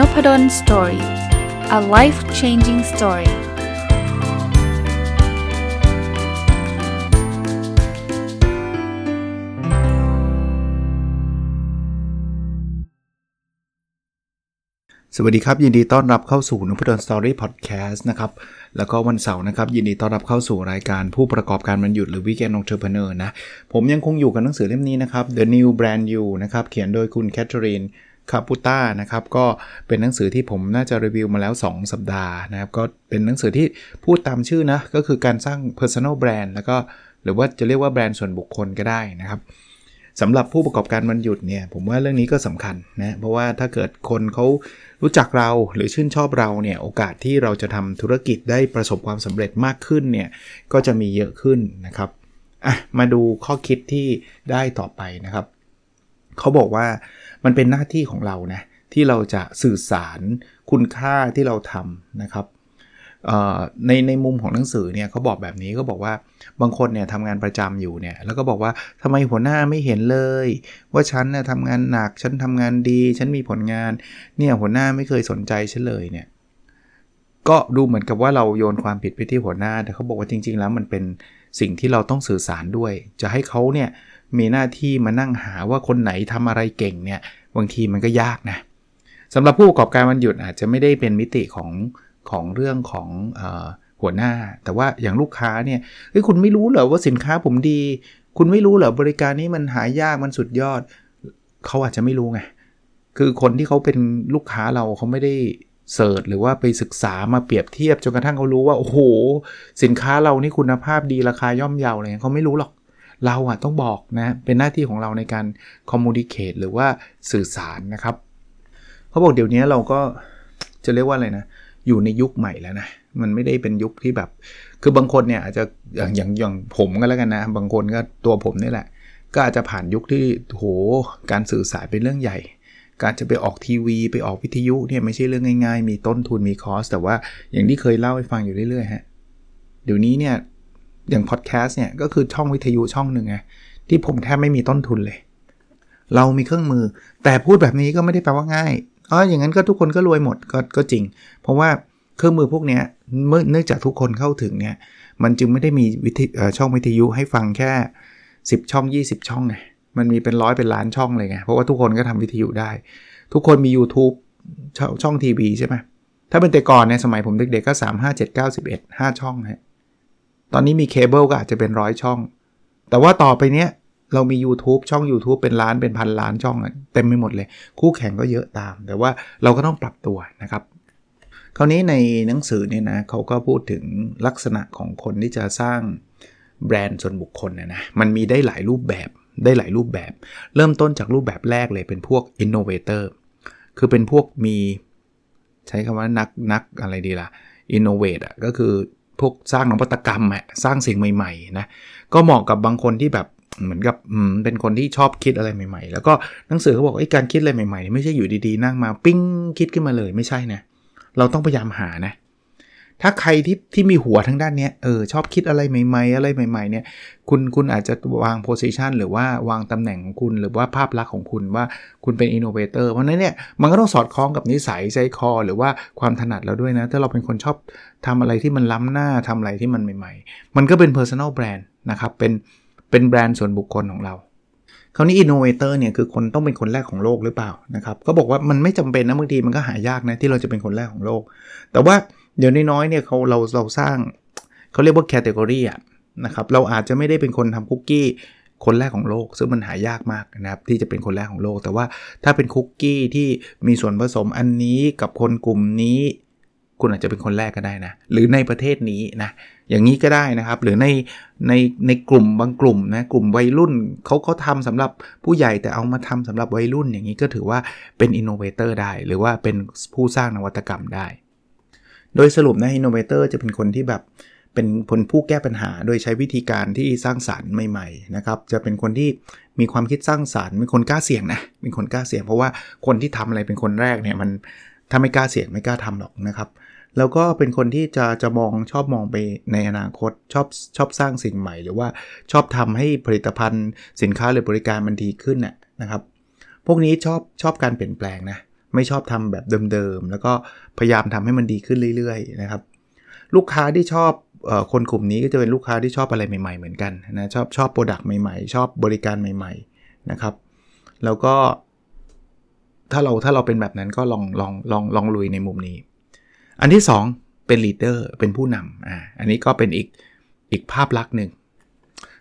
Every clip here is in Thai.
Nopadol Story a life changing story สวัสดีครับ ยินดีต้อนรับเข้าสู่นพดล Story พอดแคสต์นะครับ แล้วก็วันเสาร์นะครับ ยินดีต้อนรับเข้าสู่รายการผู้ประกอบการวันหยุดหรือ Weekend Entrepreneur นะ ผมยังคงอยู่กับหนังสือเล่มนี้นะครับ The New Brand You นะครับ เขียนโดยคุณแคทเธอรีน คาปูต้านะครับก็เป็นหนังสือที่ผมน่าจะรีวิวมาแล้ว 2 สัปดาห์นะครับก็เป็นหนังสือที่พูดตามชื่อนะ ก็คือการสร้าง personal brand แล้วก็หรือว่าจะเรียกว่าแบรนด์ส่วนบุคคลก็ได้นะครับสำหรับผู้ประกอบการวันหยุดเนี่ยผมว่าเรื่องนี้ก็สำคัญนะเพราะว่าถ้าเกิดคนเขารู้จักเราหรือชื่นชอบเราเนี่ยโอกาสที่เราจะทำธุรกิจได้ประสบความสำเร็จมากขึ้นเนี่ยก็จะมีเยอะขึ้นนะครับอะมาดูข้อคิดที่ได้ต่อไปนะครับ เขาบอกว่า มันเป็นหน้าที่ของเรานะที่เราจะสื่อสารคุณค่าที่เราทำนะครับในในมุมของหนังสือเนี่ยเขาบอกแบบนี้ก็บอกว่าบางคนเนี่ยทำงานประจำอยู่เนี่ยแล้วก็บอกว่าทำไมหัวหน้าไม่เห็นเลย ว่าฉันเนี่ยทำงานหนักฉันทำงานดี ฉันมีผลงานเนี่ยหัวหน้าไม่เคยสนใจฉันเลยเนี่ยก็ดูเหมือนกับว่าเราโยนความผิดไปที่หัวหน้า แต่เขาบอกว่าจริง ๆ แล้วมันเป็นสิ่งที่เราต้องสื่อสารด้วย จะให้เขาเนี่ย มีหน้าที่มานั่งหาว่าคนไหนทำอะไรเก่งเนี่ยบางทีมันก็ยากนะสำหรับผู้ประกอบการวันหยุดอาจจะไม่ได้เป็นมิติของของเรื่องของอหัวหน้า แต่ว่าอย่างลูกค้าเนี่ยเฮ้ยคุณไม่รู้เหรอว่าสินค้าผมดี คุณไม่รู้เหรอบริการนี้มันหายากมันสุดยอด เขาอาจจะไม่รู้ไงคือคนที่เขาเป็นลูกค้าเราเขาไม่ได้เสิร์ชหรือว่าไปศึกษามาเปรียบเทียบจนกระทั่งเขารู้ว่า โอ้โห สินค้าเรานี่คุณภาพดีราคาย่อมเยาเลยเขาไม่รู้หรอก เราอะต้องบอกนะเป็นหน้าที่ของเราในการคอมมูนิเคตหรือว่าสื่อสารนะครับเขาบอกเดี๋ยวนี้เราก็จะเรียกว่าอะไรนะ อยู่ในยุคใหม่แล้วนะ มันไม่ได้เป็นยุคที่แบบ คือบางคนเนี่ยอาจจะอย่างอย่างอย่างผมก็แล้วกันนะ บางคนก็ตัวผมนี่แหละ ก็อาจจะผ่านยุคที่โหการสื่อสารเป็นเรื่องใหญ่ การจะไปออกทีวี ไปออกวิทยุเนี่ยไม่ใช่เรื่องง่ายๆ มีต้นทุนมีคอส แต่ว่าอย่างที่เคยเล่าให้ฟังอยู่เรื่อยๆฮะเดี๋ยวนี้เนี่ย อย่างพอดแคสต์เนี่ยก็คือช่องวิทยุช่องหนึ่งไงที่ผมแทบไม่มีต้นทุนเลย เรามีเครื่องมือ แต่พูดแบบนี้ก็ไม่ได้แปลว่าง่ายอ๋ออย่างนั้นก็ทุกคนก็รวยหมดก็ก็จริง เพราะว่าเครื่องมือพวกนี้เมื่อเนื่องจากทุกคนเข้าถึงเนี่ยมันจึงไม่ได้มีวิทช่องวิทยุให้ฟังแค่ 10 ช่อง 20 ช่องไงมันมีเป็นร้อยเป็นล้านช่องเลยไงเพราะว่าทุกคนก็ทำวิทยุได้ ทุกคนมี YouTube ช่องทีวีใช่ไหมถ้าเป็นแต่ก่อนในสมัยผมเด็กๆก็ 3 5 7 9 11 5 ช่องฮะ ตอนนี้มีเคเบิลก็อาจจะเป็นร้อยช่อง แต่ว่าต่อไปเนี้ยเรามี YouTube ช่อง YouTube เป็นล้านเป็นพันล้านช่องเต็มไปหมดเลย คู่แข่งก็เยอะตาม แต่ว่าเราก็ต้องปรับตัวนะครับ คราวนี้ในหนังสือเนี่ยนะเขาก็พูดถึงลักษณะของคนที่จะสร้างแบรนด์ส่วนบุคคลนะนะมันมีได้หลายรูปแบบได้หลายรูปแบบ เริ่มต้นจากรูปแบบแรกเลยเป็นพวก innovator คือเป็นพวกมี ใช้คำว่านักนักอะไรดีละ่ะ innovate อะก็คือ พวกสร้างนวัตกรรมอะสร้างสิ่งใหม่ๆนะก็เหมาะกับบางคนที่แบบเหมือนกับเป็นคนที่ชอบคิดอะไรใหม่ๆ แล้วก็หนังสือเขาบอกไอ้การคิดอะไรใหม่ๆ ไม่ใช่อยู่ดีๆ นั่งมาปิ้งคิดขึ้นมาเลยไม่ใช่นะเราต้องพยายามหานะ ถ้าใครที่ที่มีหัวทั้งด้านเนี้ยเออชอบคิดอะไรใหม่ๆ อะไรใหม่ๆเนี่ยคุณคุณอาจจะวาง position หรือว่าวางตำแหน่งของคุณ หรือว่าภาพลักษณ์ของคุณว่าคุณเป็น innovator เพราะนั้นเนี่ยมันก็ต้องสอดคล้องกับนิสัยใจคอ หรือว่าความถนัดเราด้วยนะ ถ้าเราเป็นคนชอบทำอะไรที่มันล้ำหน้าทำอะไรที่มันใหม่ ๆ มันก็เป็น personal brand นะครับเป็นเป็นแบรนด์ส่วนบุคคลของเราคราวนี้ innovator เนี่ยคือคุณต้องเป็นคนแรกของโลกหรือเปล่านะครับก็บอกว่ามันไม่จำเป็นนะบางทีมันก็หายากนะที่เราจะเป็นคนแรกของโลก แต่ว่า เดี๋ยวน้อยๆเนี่ยเขาเราเราสร้างเขาเรียกว่าแคตตากรีอะนะครับเราอาจจะไม่ได้เป็นคนทำคุกกี้คนแรกของโลก ซึ่งมันหายากมากนะครับที่จะเป็นคนแรกของโลก แต่ว่าถ้าเป็นคุกกี้ที่มีส่วนผสมอันนี้กับคนกลุ่มนี้ คุณอาจจะเป็นคนแรกก็ได้นะ หรือในประเทศนี้นะอย่างนี้ก็ได้นะครับ หรือในในในกลุ่มบางกลุ่มนะกลุ่มวัยรุ่นเขาเขาทำสำหรับผู้ใหญ่แต่เอามาทำสำหรับวัยรุ่นอย่างนี้ก็ถือว่าเป็น innovator ได้ หรือว่าเป็นผู้สร้างนวัตกรรมได้ โดยสรุปนะ innovator จะเป็นคนที่แบบเป็นคนผู้แก้ปัญหา โดยใช้วิธีการที่สร้างสรรค์ใหม่ๆนะครับ จะเป็นคนที่มีความคิดสร้างสรรค์เป็นคนกล้าเสี่ยงนะเป็นคนกล้าเสี่ยง เพราะว่าคนที่ทำอะไรเป็นคนแรกเนี่ยมันถ้าไม่กล้าเสี่ยงไม่กล้าทำหรอกนะครับ แล้วก็เป็นคนที่จะจะมองชอบมองไปในอนาคตชอบชอบสร้างสิ่งใหม่ หรือว่าชอบทำให้ผลิตภัณฑ์สินค้าหรือบริการมันดีขึ้นเนี่ยนะครับ พวกนี้ชอบชอบการเปลี่ยนแปลงนะ ไม่ชอบทำแบบเดิมๆ แล้วก็พยายามทำให้มันดีขึ้นเรื่อยๆนะครับ ลูกค้าที่ชอบคนกลุ่มนี้ก็จะเป็นลูกค้าที่ชอบอะไรใหม่ๆเหมือนกันนะชอบชอบ product ใหม่ๆ ชอบบริการใหม่ๆนะครับ แล้วก็ ถ้าเราถ้าเราเป็นแบบนั้นก็ลองลองลองลองลุยในมุมนี้ อันที่ 2 เป็น leader เป็นผู้นำอ่าอันนี้ก็เป็นอีกอีกภาพลักษณ์หนึ่ง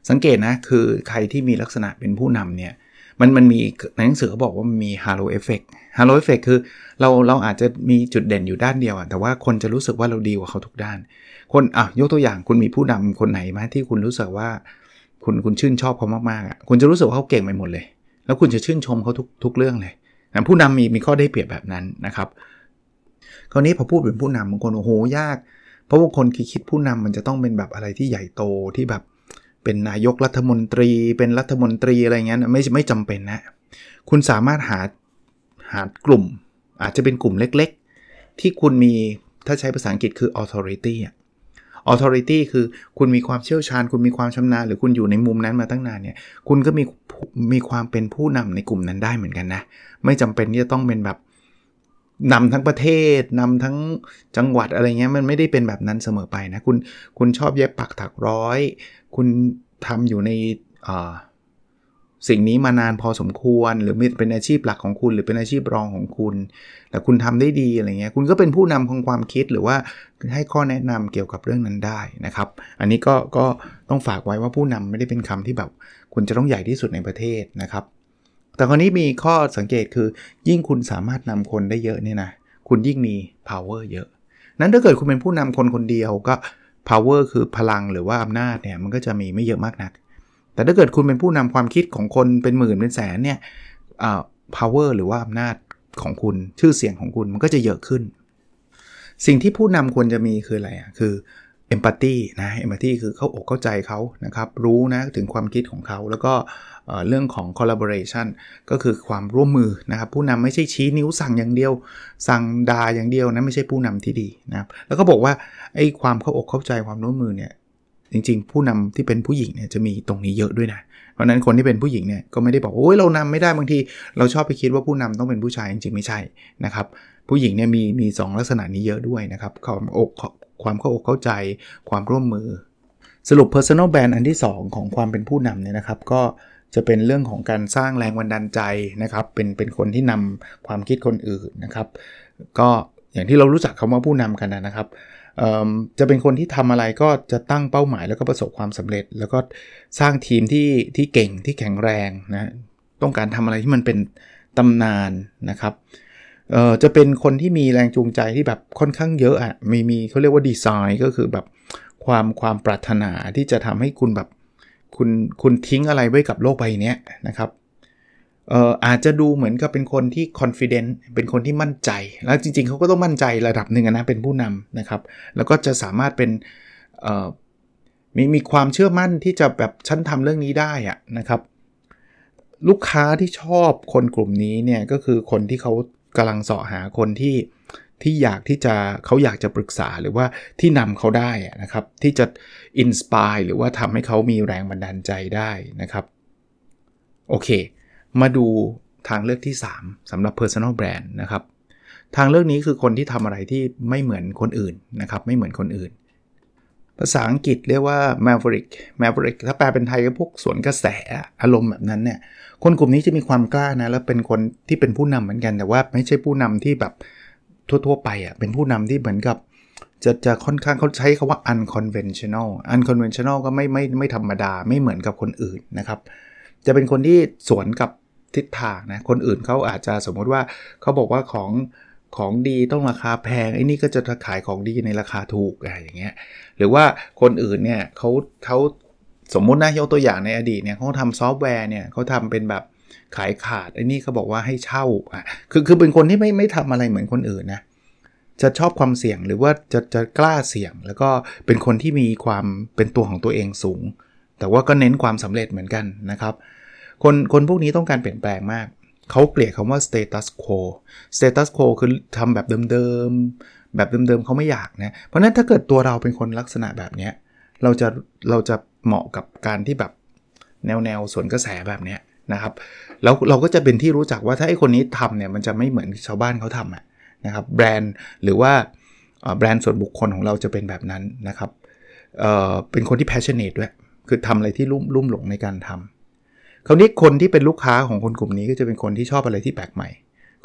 สังเกตนะคือใครที่มีลักษณะเป็นผู้นำเนี่ย มันมันมีในหนังสือเขาบอกว่ามันมี halo effect halo effect คือเราเราอาจจะมีจุดเด่นอยู่ด้านเดียวอะแต่ว่าคนจะรู้สึกว่าเราดีกว่าเขาทุกด้าน คนอะยกตัวอย่างคุณมีผู้นำคนไหนไหมที่คุณรู้สึกว่า คุณคุณชื่นชอบเขามากๆอะคุณจะรู้สึกว่าเขาเก่งไปหมดเลย แล้วคุณจะชื่นชมเขาทุกทุกเรื่องเลยนะผู้นำมีมีข้อได้เปรียบแบบนั้นนะครับคราวนี้พอพูดเป็นผู้นำบางคนโอ้โหยาก เพราะบางคนคิดผู้นำมันจะต้องเป็นแบบอะไรที่ใหญ่โตที่แบบ เป็นนายกรัฐมนตรี เป็นรัฐมนตรีอะไรเงี้ยไม่ไม่จำเป็นนะคุณสามารถหาหากลุ่ม อาจจะเป็นกลุ่มเล็กๆ ที่คุณมีถ้าใช้ภาษาอังกฤษคือ authority อ authority คือคุณมีความเชี่ยวชาญ คุณมีความชำนาญ หรือคุณอยู่ในมุมนั้นมาตั้งนานเนี่ย คุณก็มีมีความเป็นผู้นำในกลุ่มนั้นได้เหมือนกันนะ ไม่จำเป็นที่จะต้องเป็นแบบนำทั้งประเทศนำทั้งจังหวัดอะไรเงี้ยมันไม่ได้เป็นแบบนั้นเสมอไปนะ คุณคุณชอบเย็บปักถักร้อย คุณทำอยู่ในสิ่งนี้มานานพอสมควร หรือเป็นอาชีพหลักของคุณ หรือเป็นอาชีพรองของคุณ แต่คุณทำได้ดีอะไรเงี้ยคุณก็เป็นผู้นำของความคิดหรือว่าให้ข้อแนะนำเกี่ยวกับเรื่องนั้นได้นะครับ อันนี้ก็ก็ต้องฝากไว้ว่าผู้นำไม่ได้เป็นคำที่แบบคุณจะต้องใหญ่ที่สุดในประเทศนะครับ แต่คราวนี้มีข้อสังเกตคือ ยิ่งคุณสามารถนำคนได้เยอะเนี่ยนะคุณยิ่งมี power เยอะนั้นถ้าเกิดคุณเป็นผู้นำคนคนเดียวก็ power คือพลังหรือว่าอำนาจเนี่ยมันก็จะมีไม่เยอะมากนัก แต่ถ้าเกิดคุณเป็นผู้นำความคิดของคนเป็นหมื่นเป็นแสนเนี่ย power หรือว่าอำนาจของคุณชื่อเสียงของคุณมันก็จะเยอะขึ้น สิ่งที่ผู้นำควรจะมีคืออะไรอะคือ empathy นะ empathy คือเข้าอกเข้าใจเขานะครับ รู้นะถึงความคิดของเขา แล้วก็เรื่องของ collaboration ก็คือความร่วมมือนะครับ ผู้นำไม่ใช่ชี้นิ้วสั่งอย่างเดียว สั่งด่าอย่างเดียวนะไม่ใช่ผู้นำที่ดีนะครับ แล้วก็บอกว่าไอ้ความเข้าอกเข้าใจความร่วมมือเนี่ยจริงๆ ผู้นำที่เป็นผู้หญิงเนี่ยจะมีตรงนี้เยอะด้วยนะ เพราะนั้นคนที่เป็นผู้หญิงเนี่ยก็ไม่ได้บอกโอ้ยเรานำไม่ได้บางที เราชอบไปคิดว่าผู้นำต้องเป็นผู้ชายจริงๆไม่ใช่นะครับ ผู้หญิงเนี่ยมีมีสลักษณะนี้เยอะด้วยนะครับความอก ความเข้าอกเข้าใจ ความร่วมมือ สรุป personal brand อันที่ 2 ของความเป็นผู้นำเนี่ยนะครับก็จะเป็นเรื่องของการสร้างแรงบันดาลใจนะครับ เป็นเป็นคนที่นำความคิดคนอื่นนะครับ ก็อย่างที่เรารู้จักคำว่าผู้นำกันนะครับจะเป็นคนที่ทำอะไรก็จะตั้งเป้าหมายแล้วก็ประสบความสำเร็จ แล้วก็สร้างทีมที่ที่เก่งที่แข็งแรงนะต้องการทำอะไรที่มันเป็นตำนานนะครับ เอ่อจะเป็นคนที่มีแรงจูงใจที่แบบค่อนข้างเยอะอะมีมีเขาเรียกว่าดีไซน์ก็คือแบบความความปรารถนาที่จะทำให้คุณแบบคุณคุณทิ้งอะไรไว้กับโลกใบนี้นะครับเอ่ออาจจะดูเหมือนกับเป็นคนที่ confident เป็นคนที่มั่นใจ แล้วจริงๆ เขาก็ต้องมั่นใจระดับหนึ่งนะ เป็นผู้นำนะครับ แล้วก็จะสามารถเป็นเอ่อมีมีความเชื่อมั่นที่จะแบบฉันทำเรื่องนี้ได้อะนะครับ ลูกค้าที่ชอบคนกลุ่มนี้เนี่ย ก็คือคนที่เขา กำลังเสาะหาคนที่ที่อยากที่จะเขาอยากจะปรึกษาหรือว่าที่นำเขาได้นะครับ ที่จะอินสปายหรือว่าทำให้เขามีแรงบันดาลใจได้นะครับ โอเค มาดูทางเลือกที่ 3สำหรับ personal brand นะครับ ทางเลือกนี้คือคนที่ทำอะไรที่ไม่เหมือนคนอื่นนะครับ ไม่เหมือนคนอื่น ภาษาอังกฤษเรียกว่า maverick maverick ถ้าแปลเป็นไทยก็พวกสวนกระแสอารมณ์แบบนั้นเนี่ย คนกลุ่มนี้จะมีความกล้านะ แล้วเป็นคนที่เป็นผู้นำเหมือนกัน แต่ว่าไม่ใช่ผู้นำที่แบบทั่วๆไปอะ เป็นผู้นำที่เหมือนกับ จะจะค่อนข้างเขาใช้คาว่า unconventional unconventional ก็ไม่ไม่ไม่ธรรมดา ไม่เหมือนกับคนอื่นนะครับ จะเป็นคนที่สวนกับทิศทางนะ คนอื่นเขาอาจจะสมมติว่าเขาบอกว่าของของดีต้องราคาแพงไอ้นี่ก็จะขายของดีในราคาถูกอะไรอย่างเงี้ย หรือว่าคนอื่นเนี่ยเขาเขา สมมุตินะยกตัวอย่างในอดีตเนี่ยเขาทำซอฟต์แวร์เนี่ยเขาทำเป็นแบบขายขาดไอ้นี่เขาบอกว่าให้เช่าอะคือคือเป็นคนที่ไม่ไม่ทำอะไรเหมือนคนอื่นนะจะชอบความเสี่ยงหรือว่าจะจะกล้าเสี่ยง แล้วก็เป็นคนที่มีความเป็นตัวของตัวเองสูง แต่ว่าก็เน้นความสำเร็จเหมือนกันนะครับ คนคนพวกนี้ต้องการเปลี่ยนแปลงมาก เขาเกลียดคำว่า status quo status quo คือทำแบบเดิมๆแบบเดิมๆเขาไม่อยากนะเพราะนั้นถ้าเกิดตัวเราเป็นคนลักษณะแบบนี้เราจะเราจะ เหมาะกับการที่แบบแนวแนวสวนกระแสแบบนี้นะครับแล้วเราก็จะเป็นที่รู้จักว่าถ้าไอคนนี้ทำเนี่ยมันจะไม่เหมือนชาวบ้านเขาทำนะครับแบรนด์หรือว่าแบรนด์ส่วนบุคคลของเราจะเป็นแบบนั้นนะครับเเป็นคนที่ passionate ด้วย คือทำอะไรที่รุ่มรุ่มหลงในการทำคราวนี้คนที่เป็นลูกค้าของคนกลุ่มนี้ก็จะเป็นคนที่ชอบอะไรที่แปลกใหม่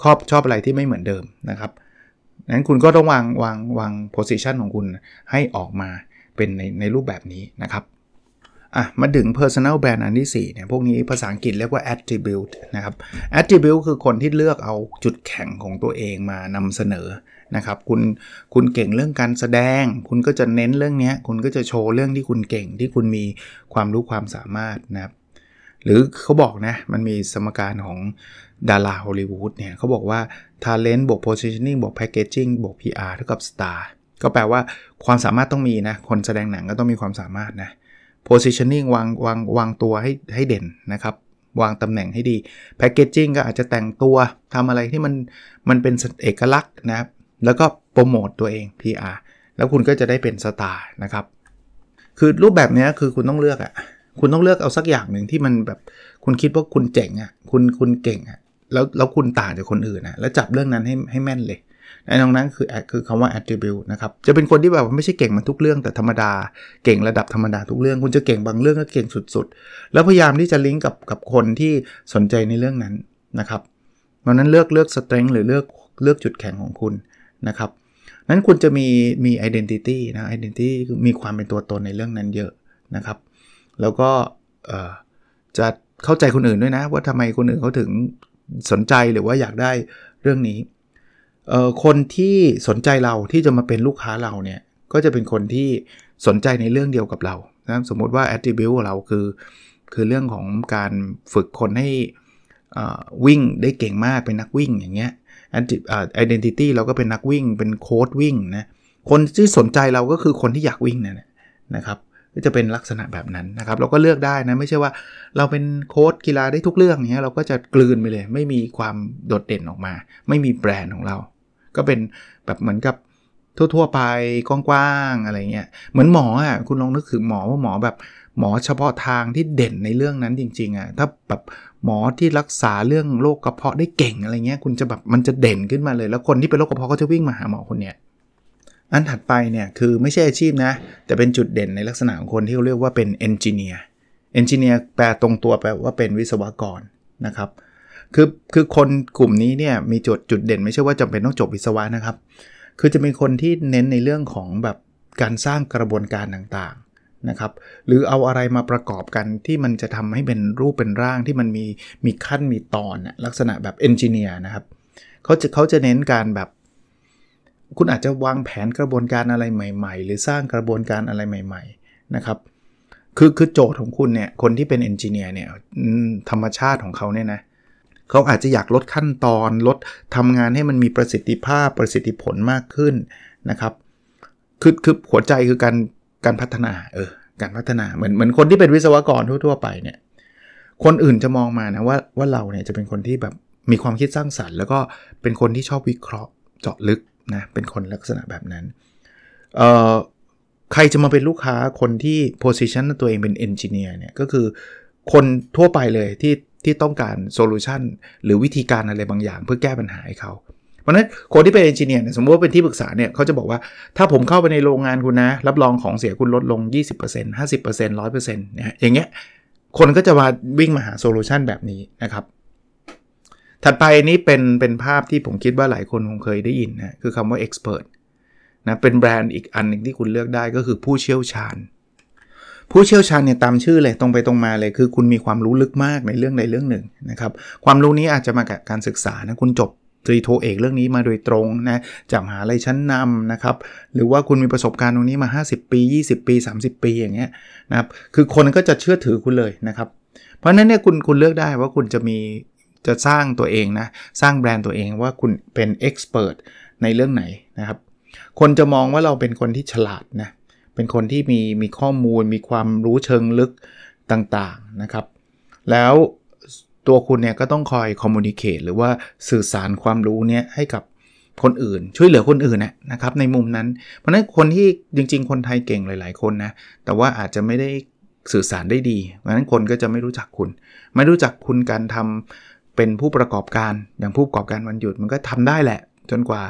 ชอบชอบอะไรที่ไม่เหมือนเดิมนะครับนั้นคุณก็ต้องวางวางวาง position ของคุณให้ออกมาเป็นในในรูปแบบนี้นะครับ อะมาถึง personal brand อันที่ 4 เนี่ย พวกนี้ภาษาอังกฤษเรียกว่า attribute นะครับ attribute คือคนที่เลือกเอาจุดแข็งของตัวเองมานำเสนอนะครับ คุณคุณเก่งเรื่องการแสดง คุณก็จะเน้นเรื่องนี้ คุณก็จะโชว์เรื่องที่คุณเก่งที่คุณมีความรู้ความสามารถนะครับ หรือเขาบอกนะ มันมีสมการของดาราฮอลลีวูดเนี่ยเขาบอกว่า talent บวก positioning บวก packaging บวก PR เท่ากับ star ก็แปลว่าความสามารถต้องมีนะ คนแสดงหนังก็ต้องมีความสามารถนะ positioning วางวางวางตัวให้ให้เด่นนะครับ วางตำแหน่งให้ดี packaging ก็อาจจะแต่งตัวทำอะไรที่มันมันเป็นเอกลักษณ์นะครับ แล้วก็โปรโมตตัวเอง PR แล้วคุณก็จะได้เป็นสตาร์นะครับ คือรูปแบบนี้คือคุณต้องเลือกอะ่ะคุณต้องเลือกเอาสักอย่างหนึ่งที่มันแบบคุณคิดว่าคุณเจ๋งอะ่ะคุณคุณเก่งอะ่ะแล้วแล้วคุณต่างจากคนอื่นนะแล้วจับเรื่องนั้นให้ให้แม่นเลย ในตรงนั้นคือคือคำว่า attribute นะครับ จะเป็นคนที่แบบไม่ใช่เก่งมาทุกเรื่องแต่ธรรมดา เก่งระดับธรรมดาทุกเรื่อง คุณจะเก่งบางเรื่องก็เก่งสุดๆ แล้วพยายามที่จะลิงก์กับกับคนที่สนใจในเรื่องนั้นนะครับเพราะนั้นเลือกเลือก strength หรือเลือกเลือกจุดแข็งของคุณนะครับนั้นคุณจะมีมี identity นะ identity มีความเป็นตัวตนในเรื่องนั้นเยอะนะครับ แล้วก็จะเข้าใจคนอื่นด้วยนะ ว่าทำไมคนอื่นเขาถึงสนใจหรือว่าอยากได้เรื่องนี้ คนที่สนใจเราที่จะมาเป็นลูกค้าเราเนี่ย ก็จะเป็นคนที่สนใจในเรื่องเดียวกับเรานะสมมติว่า attribute เราคือ คือเรื่องของการฝึกคนให้วิ่งได้เก่งมากเป็นนักวิ่งอย่างเงี้ย identity เราก็เป็นนักวิ่ง เป็นโค้ดวิ่งนะคนที่สนใจเราก็คือคนที่อยากวิ่งนั่นนะครับก็จะเป็นลักษณะแบบนั้นนะครับ เราก็เลือกได้นะ ไม่ใช่ว่าเราเป็นโค้ดกีฬาได้ทุกเรื่องเนี้ยเราก็จะกลืนไปเลย ไม่มีความโดดเด่นออกมา ไม่มีแบรนด์ของเรา ก็เป็นแบบเหมือนกับทั่วๆไปกว้างๆอะไรเงี้ยเหมือนหมออะคุณลองนึกถึงหมอว่าหมอแบบหมอเฉพาะทางที่เด่นในเรื่องนั้นจริงๆอะถ้าแบบหมอที่รักษาเรื่องโรคกระเพาะได้เก่งอะไรเงี้ยคุณจะแบบมันจะเด่นขึ้นมาเลย แล้วคนที่เป็นโรคกระเพาะก็จะวิ่งมาหาหมอคนเนี้ยอันถัดไปเนี่ยคือไม่ใช่อาชีพนะ แต่เป็นจุดเด่นในลักษณะของคนที่เขาเรียกว่าเป็น engineer engineer แปลตรงตัวแปลว่าเป็นวิศวกรนะครับ คือคือคนกลุ่มนี้เนี่ยมีจุดจุดเด่นไม่ใช่ว่าจำเป็นต้องจบวิศวะนะครับ คือจะเป็นคนที่เน้นในเรื่องของแบบการสร้างกระบวนการต่างๆนะครับ หรือเอาอะไรมาประกอบกันที่มันจะทำให้เป็นรูปเป็นร่างที่มันมีมีขั้นมีตอนลักษณะแบบเอนจิเนียร์นะครับเขาจะเขาจะเน้นการแบบ คุณอาจจะวางแผนกระบวนการอะไรใหม่ ๆ หรือสร้างกระบวนการอะไรใหม่ ๆ นะครับคือคือโจทย์ของคุณเนี่ยคนที่เป็นเอนจิเนียร์เนี่ยธรรมชาติของเขาเนี่ยนะเขาอาจจะอยากลดขั้นตอนลดทำงานให้มันมีประสิทธิภาพประสิทธิผลมากขึ้นนะครับคือคือหัวใจคือการการพัฒนาเออการพัฒนาเหมือนเหมือนคนที่เป็นวิศวกรทั่ว ๆ ไปเนี่ยคนอื่นจะมองมานะว่าว่าเราเนี่ยจะเป็นคนที่แบบมีความคิดสร้างสรรค์ แล้วก็เป็นคนที่ชอบวิเคราะห์เจาะลึกนะเป็นคนลักษณะแบบนั้นเอ่อใครจะมาเป็นลูกค้าคนที่ position ตัวเองเป็น engineer เนี่ยก็คือคนทั่วไปเลยที่ ที่ต้องการ solution หรือวิธีการอะไรบางอย่าง เพื่อแก้ปัญหาให้เขาเพราะนั้นคนที่เป็น engineer สมมติว่าเป็นที่ปรึกษาเนี่ยเขาจะบอกว่าถ้าผมเข้าไปในโรงงานคุณนะ รับรองของเสียคุณลดลง 20% 50% 100%นะอย่างเงี้ยคนก็จะมาวิ่งมาหา solution แบบนี้นะครับถัดไปนี้เป็นเป็นภาพที่ผมคิดว่าหลายคนคงเคยได้ยินนะคือคำว่า expert นะเป็นแบรนด์อีกอันหนึ่งที่คุณเลือกได้ก็คือผู้เชี่ยวชาญ ผู้เชี่ยวชาญเนี่ยตามชื่อเลยตรงไปตรงมาเลย คือคุณมีความรู้ลึกมากในเรื่องใดเรื่องหนึ่งนะครับความรู้นี้อาจจะมาจากการศึกษานะคุณจบตรีโทเอกเรื่องนี้มาโดยตรงนะจากมหาลัยชั้นนำนะครับหรือว่าคุณมีประสบการณ์ตรงนี้มา 50 ปี 20 ปี 30 ปีอย่างเงี้ยนะครับคือคนก็จะเชื่อถือคุณเลยนะครับ เพราะนั้นเนี่ยคุณคุณเลือกได้ว่าคุณจะมีจะสร้างตัวเองนะสร้างแบรนด์ตัวเองว่าคุณเป็นเอ็กซ์เพรสในเรื่องไหนนะครับคนจะมองว่าเราเป็นคนที่ฉลาดนะเเป็นคนที่มีมีข้อมูลมีความรู้เชิงลึกต่างๆนะครับ แล้วตัวคุณเนี่ยก็ต้องคอยคอมมูนิเคตหรือว่าสื่อสารความรู้เนี่ยให้กับคนอื่น ช่วยเหลือคนอื่นนะครับ ในมุมนั้น เพราะนั้นคนที่จริง ๆ คนไทยเก่งหลาย ๆ คนนะแต่ว่าอาจจะไม่ได้สื่อสารได้ดีเพราะฉะนั้นคนก็จะไม่รู้จักคุณ ไม่รู้จักคุณการทำเป็นผู้ประกอบการอย่างผู้ประกอบการวันหยุดมันก็ทำได้แหละ จนกว่า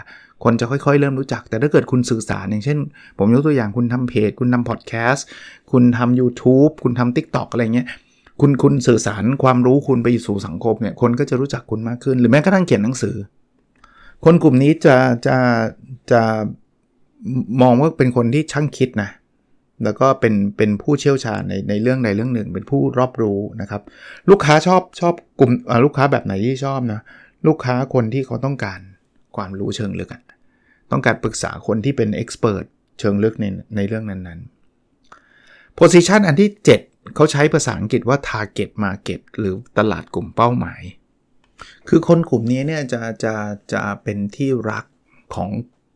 คนจะค่อยๆ เริ่มรู้จัก แต่ถ้าเกิดคุณสื่อสารอย่างเช่น ผมยกตัวอย่างคุณทำเพจ คุณทำพอดแคสต์คุณทำ YouTube คุณทำ TikTok อะไรเงี้ยคุณคุณสื่อสารความรู้คุณไปสู่สังคมเนี่ยคนก็จะรู้จักคุณมากขึ้น หรือแม้กระทั่งเขียนหนังสือ คนกลุ่มนี้จะจะจะมองว่าเป็นคนที่ช่างคิดนะแล้วก็เป็นเป็นผู้เชี่ยวชาญในในเรื่องใดเรื่องหนึ่ง เป็นผู้รอบรู้นะครับ ลูกค้าชอบชอบกลุ่มลูกค้าแบบไหนที่ชอบนะลูกค้าคนที่เขาต้องการ ความรู้เชิงลึกต้องการปรึกษาคนที่เป็นเอ็กซ์เพรสเชิงลึกในในเรื่องนั้นๆ position อันที่ 7 เขาใช้ภาษาอังกฤษว่า target market หรือตลาดกลุ่มเป้าหมาย คือคนกลุ่มนี้เนี่ยจะจะจะเป็นที่รักของ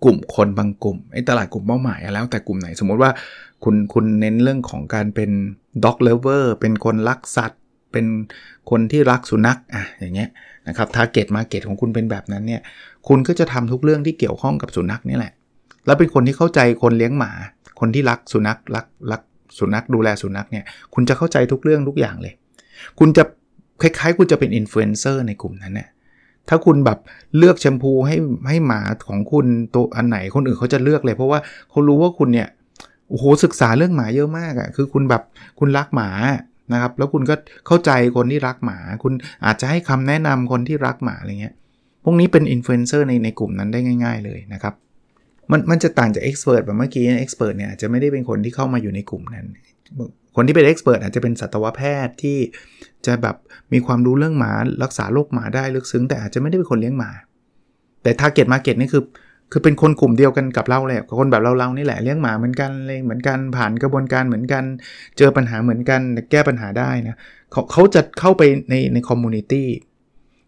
กลุ่มคนบางกลุ่มไอ้ตลาดกลุ่มเป้าหมายแล้วแต่กลุ่มไหนสมมติว่าคุณคุณเน้นเรื่องของการเป็น dog lover เป็นคนรักสัตว์ เป็นคนที่รักสุนัขอะอย่างเงี้ยนะครับ target market ของคุณเป็นแบบนั้นเนี่ยคุณก็จะทำทุกเรื่องที่เกี่ยวข้องกับสุนัขนี่แหละ แล้วเป็นคนที่เข้าใจคนเลี้ยงหมา คนที่รักสุนัขรักรักสุนัขดูแลสุนัขเนี่ยคุณจะเข้าใจทุกเรื่องทุกอย่างเลย คุณจะคล้ายๆ คุณจะเป็นอินฟลูเอนเซอร์ในกลุ่มนั้นเนี่ยถ้าคุณแบบเลือกแชมพูให้ให้หมาของคุณตัวอันไหนคนอื่นเขาจะเลือกเลย เพราะว่าเขารู้ว่าคุณเนี่ยโอ้โหศึกษาเรื่องหมาเยอะมากอะ่ะคือคุณแบบคุณรักหมา นะครับ แล้วคุณก็เข้าใจคนที่รักหมา คุณอาจจะให้คำแนะนำคนที่รักหมาอะไรเงี้ย พวกนี้เป็นอินฟลูเอนเซอร์ในในกลุ่มนั้นได้ง่าย ๆ เลยนะครับ มันมันจะต่างจาก expert แบบเมื่อกี้ expert เนี่ยจะไม่ได้เป็นคนที่เข้ามาอยู่ในกลุ่มนั้น คนที่เป็น expert อาจจะเป็นสัตวแพทย์ที่จะแบบมีความรู้เรื่องหมา รักษาโรคหมาได้ลึกซึ้ง แต่อาจจะไม่ได้เป็นคนเลี้ยงหมา แต่ target market นี่คือ คือเป็นคนกลุ่มเดียวกันกับเราแหละคนแบบเราเรานี่แหละเลี้ยงหมาเหมือนกันเลยเหมือนกันผ่านกระบวนการเหมือนกัน เจอปัญหาเหมือนกันแก้ปัญหาได้นะเขาเขาจะเข้าไปในใน community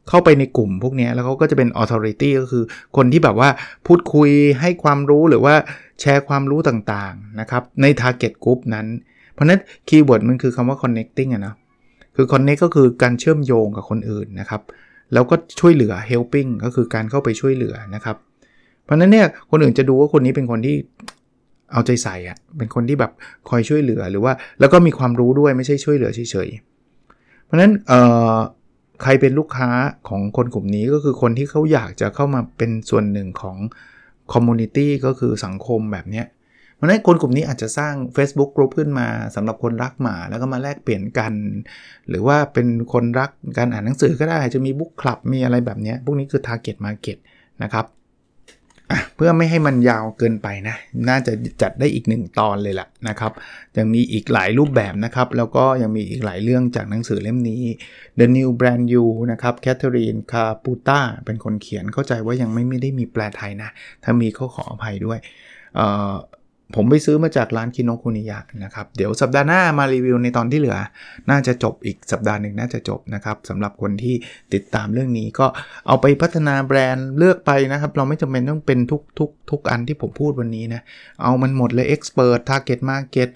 เข้าไปในกลุ่มพวกนี้แล้วเขาก็จะเป็น authority ก็คือคนที่แบบว่าพูดคุยให้ความรู้หรือว่าแชร์ความรู้ต่างๆนะครับใน target group นั้น เพราะนั้น keyword มันคือคำว่า connecting อะนะคือ connect ก็คือการเชื่อมโยงกับคนอื่นนะครับแล้วก็ช่วยเหลือ helping ก็คือการเข้าไปช่วยเหลือนะครับ เพราะนั้นเนี่ยคนอื่นจะดูว่าคนนี้เป็นคนที่เอาใจใส่อะเป็นคนที่แบบคอยช่วยเหลือหรือว่าแล้วก็มีความรู้ด้วยไม่ใช่ช่วยเหลือเฉยๆ เพราะนั้นเอ่อใครเป็นลูกค้าของคนกลุ่มนี้ก็คือคนที่เขาอยากจะเข้ามาเป็นส่วนหนึ่งของ community ก็คือสังคมแบบนี้เพราะนั้นคนกลุ่มนี้อาจจะสร้าง Facebook กลุ่มขึ้นมาสำหรับคนรักหมาแล้วก็มาแลกเปลี่ยนกัน หรือว่าเป็นคนรักการอ่านหนังสือก็ได้จะมีบุ๊กคลับมีอะไรแบบนี้พวกนี้คือ Target Market นะครับ พื่อไม่ให้มันยาวเกินไปนะ น่าจะจัดได้อีกหนึ่งตอนเลยแหละนะครับยังมีอีกหลายรูปแบบนะครับ แล้วก็ยังมีอีกหลายเรื่องจากหนังสือเล่มนี้ The New Brand You นะครับแคทเธอรีนคาปูต้าเป็นคนเขียนเข้าใจว่ายังไม่ไม่ได้มีแปลไทยนะ ถ้ามีเขาขออภัยด้วย ผมไปซื้อมาจากร้านคินโนคุนิยะนะครับ เดี๋ยวสัปดาห์หน้ามารีวิวในตอนที่เหลือ น่าจะจบอีกสัปดาห์หนึ่งน่าจะจบนะครับสำหรับคนที่ติดตามเรื่องนี้ก็เอาไปพัฒนาแบรนด์เลือกไปนะครับ เราไม่จำเป็นต้องเป็นทุกทุกทุกอันที่ผมพูดวันนี้นะ เอามันหมดเลย Expert Target Market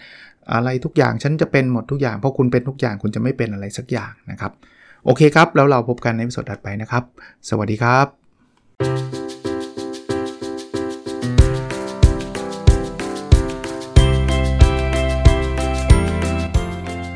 อะไรทุกอย่างฉันจะเป็นหมดทุกอย่างเพราะคุณเป็นทุกอย่างคุณจะไม่เป็นอะไรสักอย่างนะครับ โอเคครับ แล้วเราพบกันในสดถัดไปนะครับ สวัสดีครับ